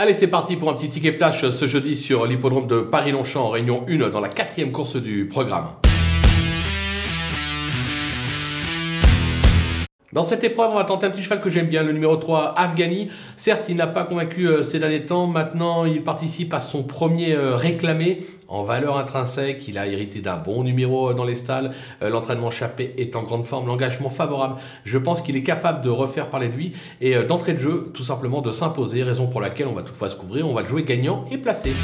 Allez, c'est parti pour un petit ticket flash ce jeudi sur l'hippodrome de Paris-Longchamp, réunion 1 dans la quatrième course du programme. Dans cette épreuve, on va tenter un petit cheval que j'aime bien, le numéro 3, Afghani. Certes, il n'a pas convaincu euh, ces derniers temps. Maintenant, il participe à son premier euh, réclamé en valeur intrinsèque. Il a hérité d'un bon numéro euh, dans les stalles. L'entraînement chappé est en grande forme, l'engagement favorable. Je pense qu'il est capable de refaire parler de lui et d'entrée de jeu, tout simplement de s'imposer. Raison pour laquelle on va toutefois se couvrir. On va le jouer gagnant et placé.